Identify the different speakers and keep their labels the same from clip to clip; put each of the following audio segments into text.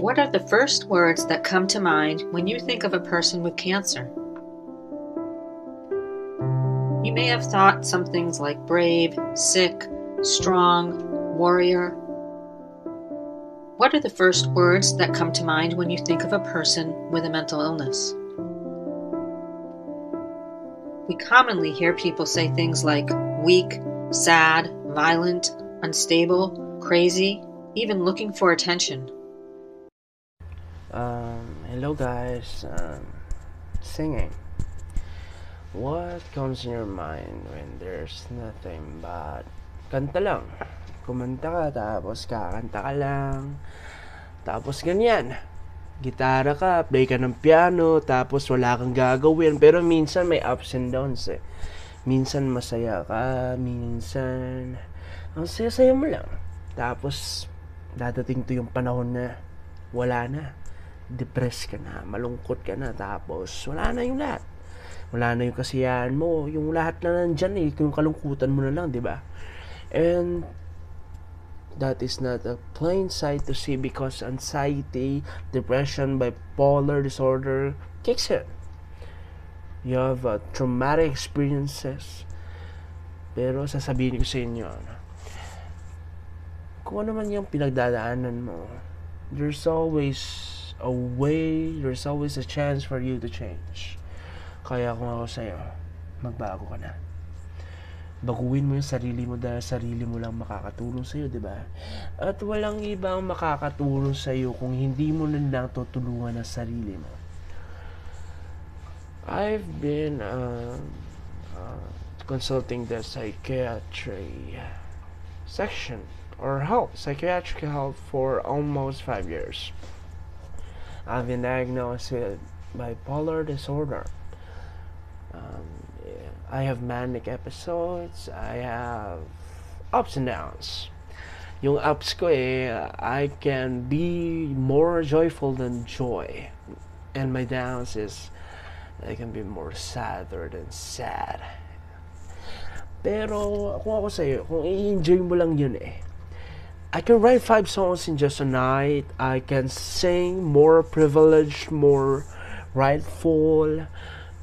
Speaker 1: What are the first words that come to mind when you think of a person with cancer? You may have thought some things like brave, sick, strong, warrior. What are the first words that come to mind when you think of a person with a mental illness? We commonly hear people say things like weak, sad, violent, unstable, crazy, even looking for attention.
Speaker 2: Um, hello guys. Um, singing. What comes in your mind when there's nothing but kanta lang? Kumanta ka tapos kakanta ka lang. Tapos ganyan. Gitara ka, play ka ng piano, tapos wala kang gagawin. Pero minsan may ups and downs eh. Minsan masaya ka, minsan ang saya-saya mo lang. Tapos dadating to yung panahon na wala na. Depressed ka na, malungkot ka na, tapos wala na yung lahat. Wala na yung kasiyahan mo, yung lahat na nandyan eh, yung kalungkutan mo na lang, di ba? And that is not a plain sight to see because anxiety, depression, bipolar disorder kicks in. You have uh, traumatic experiences. Pero sasabihin ko sa inyo, ano, kung ano man yung pinagdadaanan mo, there's always a way, there's always a chance for you to change. Kaya kung ako sa'yo, magbago ka na. Baguhin mo yung sarili mo dahil sarili mo lang makakatulong sa'yo, di ba? At walang ibang makakatulong sa'yo kung hindi mo na lang tutulungan ang sarili mo. I've been uh, uh, consulting the psychiatry section or health, psychiatric health for almost five years. I've been diagnosed with bipolar disorder. Um, I have manic episodes. I have ups and downs. Yung ups ko eh, I can be more joyful than joy. And my downs is, I can be more sadder than sad. Pero, kung ako sa'yo, kung i-enjoy mo lang yun eh, I can write five songs in just a night. I can sing more privileged, more rightful,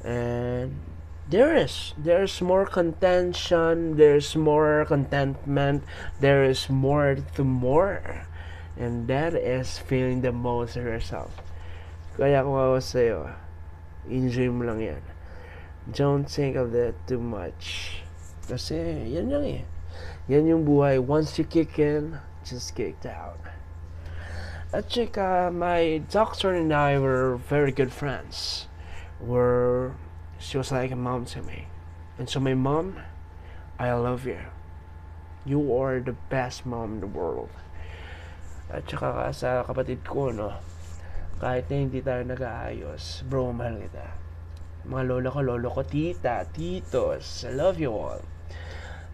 Speaker 2: and there is there's more contention. There's more contentment. There is more to more, and that is feeling the most yourself. Kaya kung ako sa'yo, enjoy mo lang yan. Don't think of that too much. Kasi, yan lang eh. Yan yung buhay. Once you kick in, just kicked out. At saka, my doctor and I were very good friends. Were she was like a mom to me. And so my mom, I love you. You are the best mom in the world. At saka ka sa kapatid ko, no, kahit na hindi tayo nag-aayos, bro, mahal kita. Mga lolo ko, lolo ko, tita, titos, I love you all.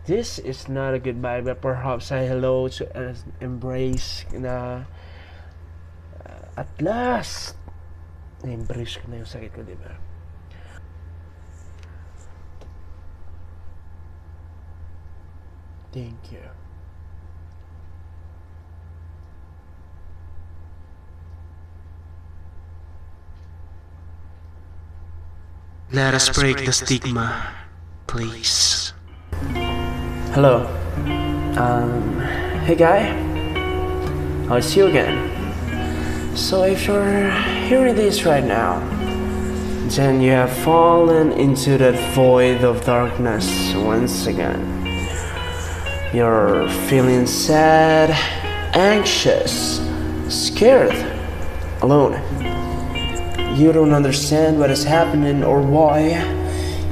Speaker 2: This is not a goodbye, but perhaps a hello to an embrace na uh, at last na-embrace ko na yung sakit ko, di ba? Thank you.
Speaker 3: Let us break the stigma, please.
Speaker 2: Hello. Um, hey guy. I'll see you again. So if you're hearing this right now, then you have fallen into that void of darkness once again. You're feeling sad, anxious, scared, alone. You don't understand what is happening or why.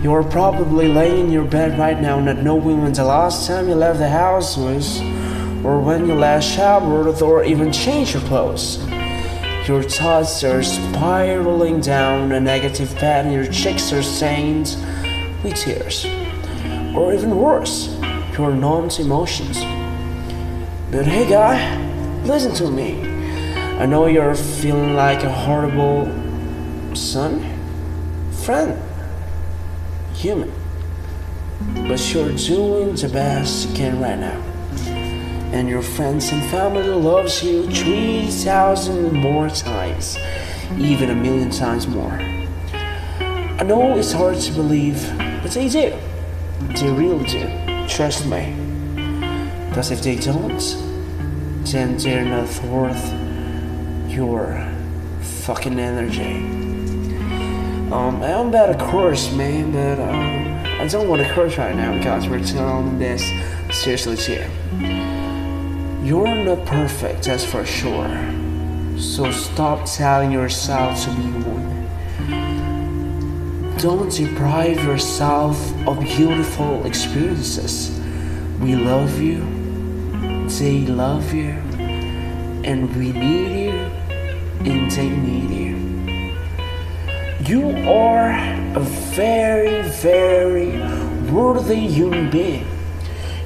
Speaker 2: You're probably laying in your bed right now not knowing when the last time you left the house was, or when you last showered, or even changed your clothes. Your thoughts are spiraling down a negative path, and your cheeks are stained with tears. Or even worse, your numb emotions. But hey, guy, listen to me. I know you're feeling like a horrible son, friend, human. But you're doing the best you can right now. and your friends and family loves you 3,000 more times, even a million times more. I know it's hard to believe, but they do. They really do. Trust me. Because if they don't, then they're not worth your fucking energy. Um, I'm about to curse, man, but um, I don't want to curse right now because we're telling this seriously too. You're not perfect, that's for sure. So stop telling yourself to be one. Don't deprive yourself of beautiful experiences. We love you, they love you, and we need you, and they need you. You are a very, very worthy human being.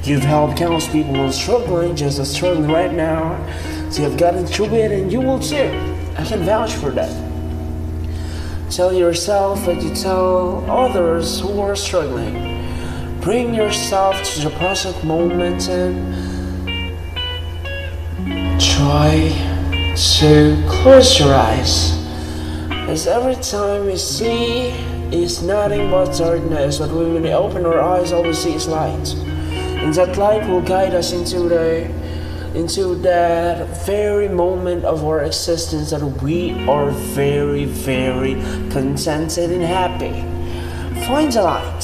Speaker 2: You've helped countless people who are struggling, just as struggling right now. So you've gotten through it, and you will too. I can vouch for that. Tell yourself what you tell others who are struggling. Bring yourself to the present moment and try to close your eyes. As every time we see is nothing but darkness, but when we open our eyes, all we see is light. And that light will guide us into the into that very moment of our existence that we are very, very contented and happy. Find the light.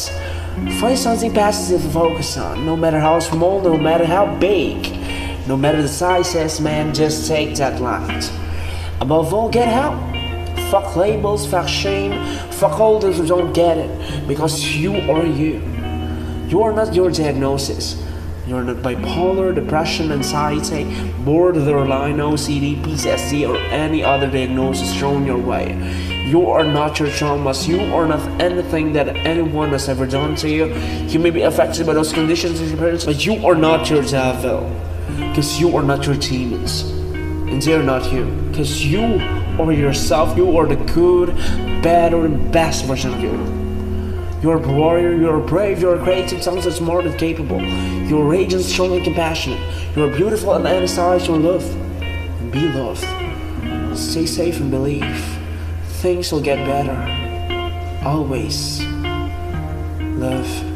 Speaker 2: Find something positive to focus on, no matter how small, no matter how big, no matter the size, man, just take that light. Above all, get help. Fuck labels, fuck shame, fuck all those who don't get it, because you are you. You are not your diagnosis. You're not bipolar, depression, anxiety, borderline OCD, PTSD, or any other diagnosis thrown your way. You are not your traumas. You are not anything that anyone has ever done to you. You may be affected by those conditions your parents, but you are not your devil. Because you are not your demons. And they're not you. Because you are yourself. You are the good, better, and best version of you. You're a warrior, you're brave, you're creative, talented, smart, and capable. You're radiant, strong, and compassionate. You're beautiful and energized, you're loved. And be loved. Stay safe and believe. Things will get better. Always. Love.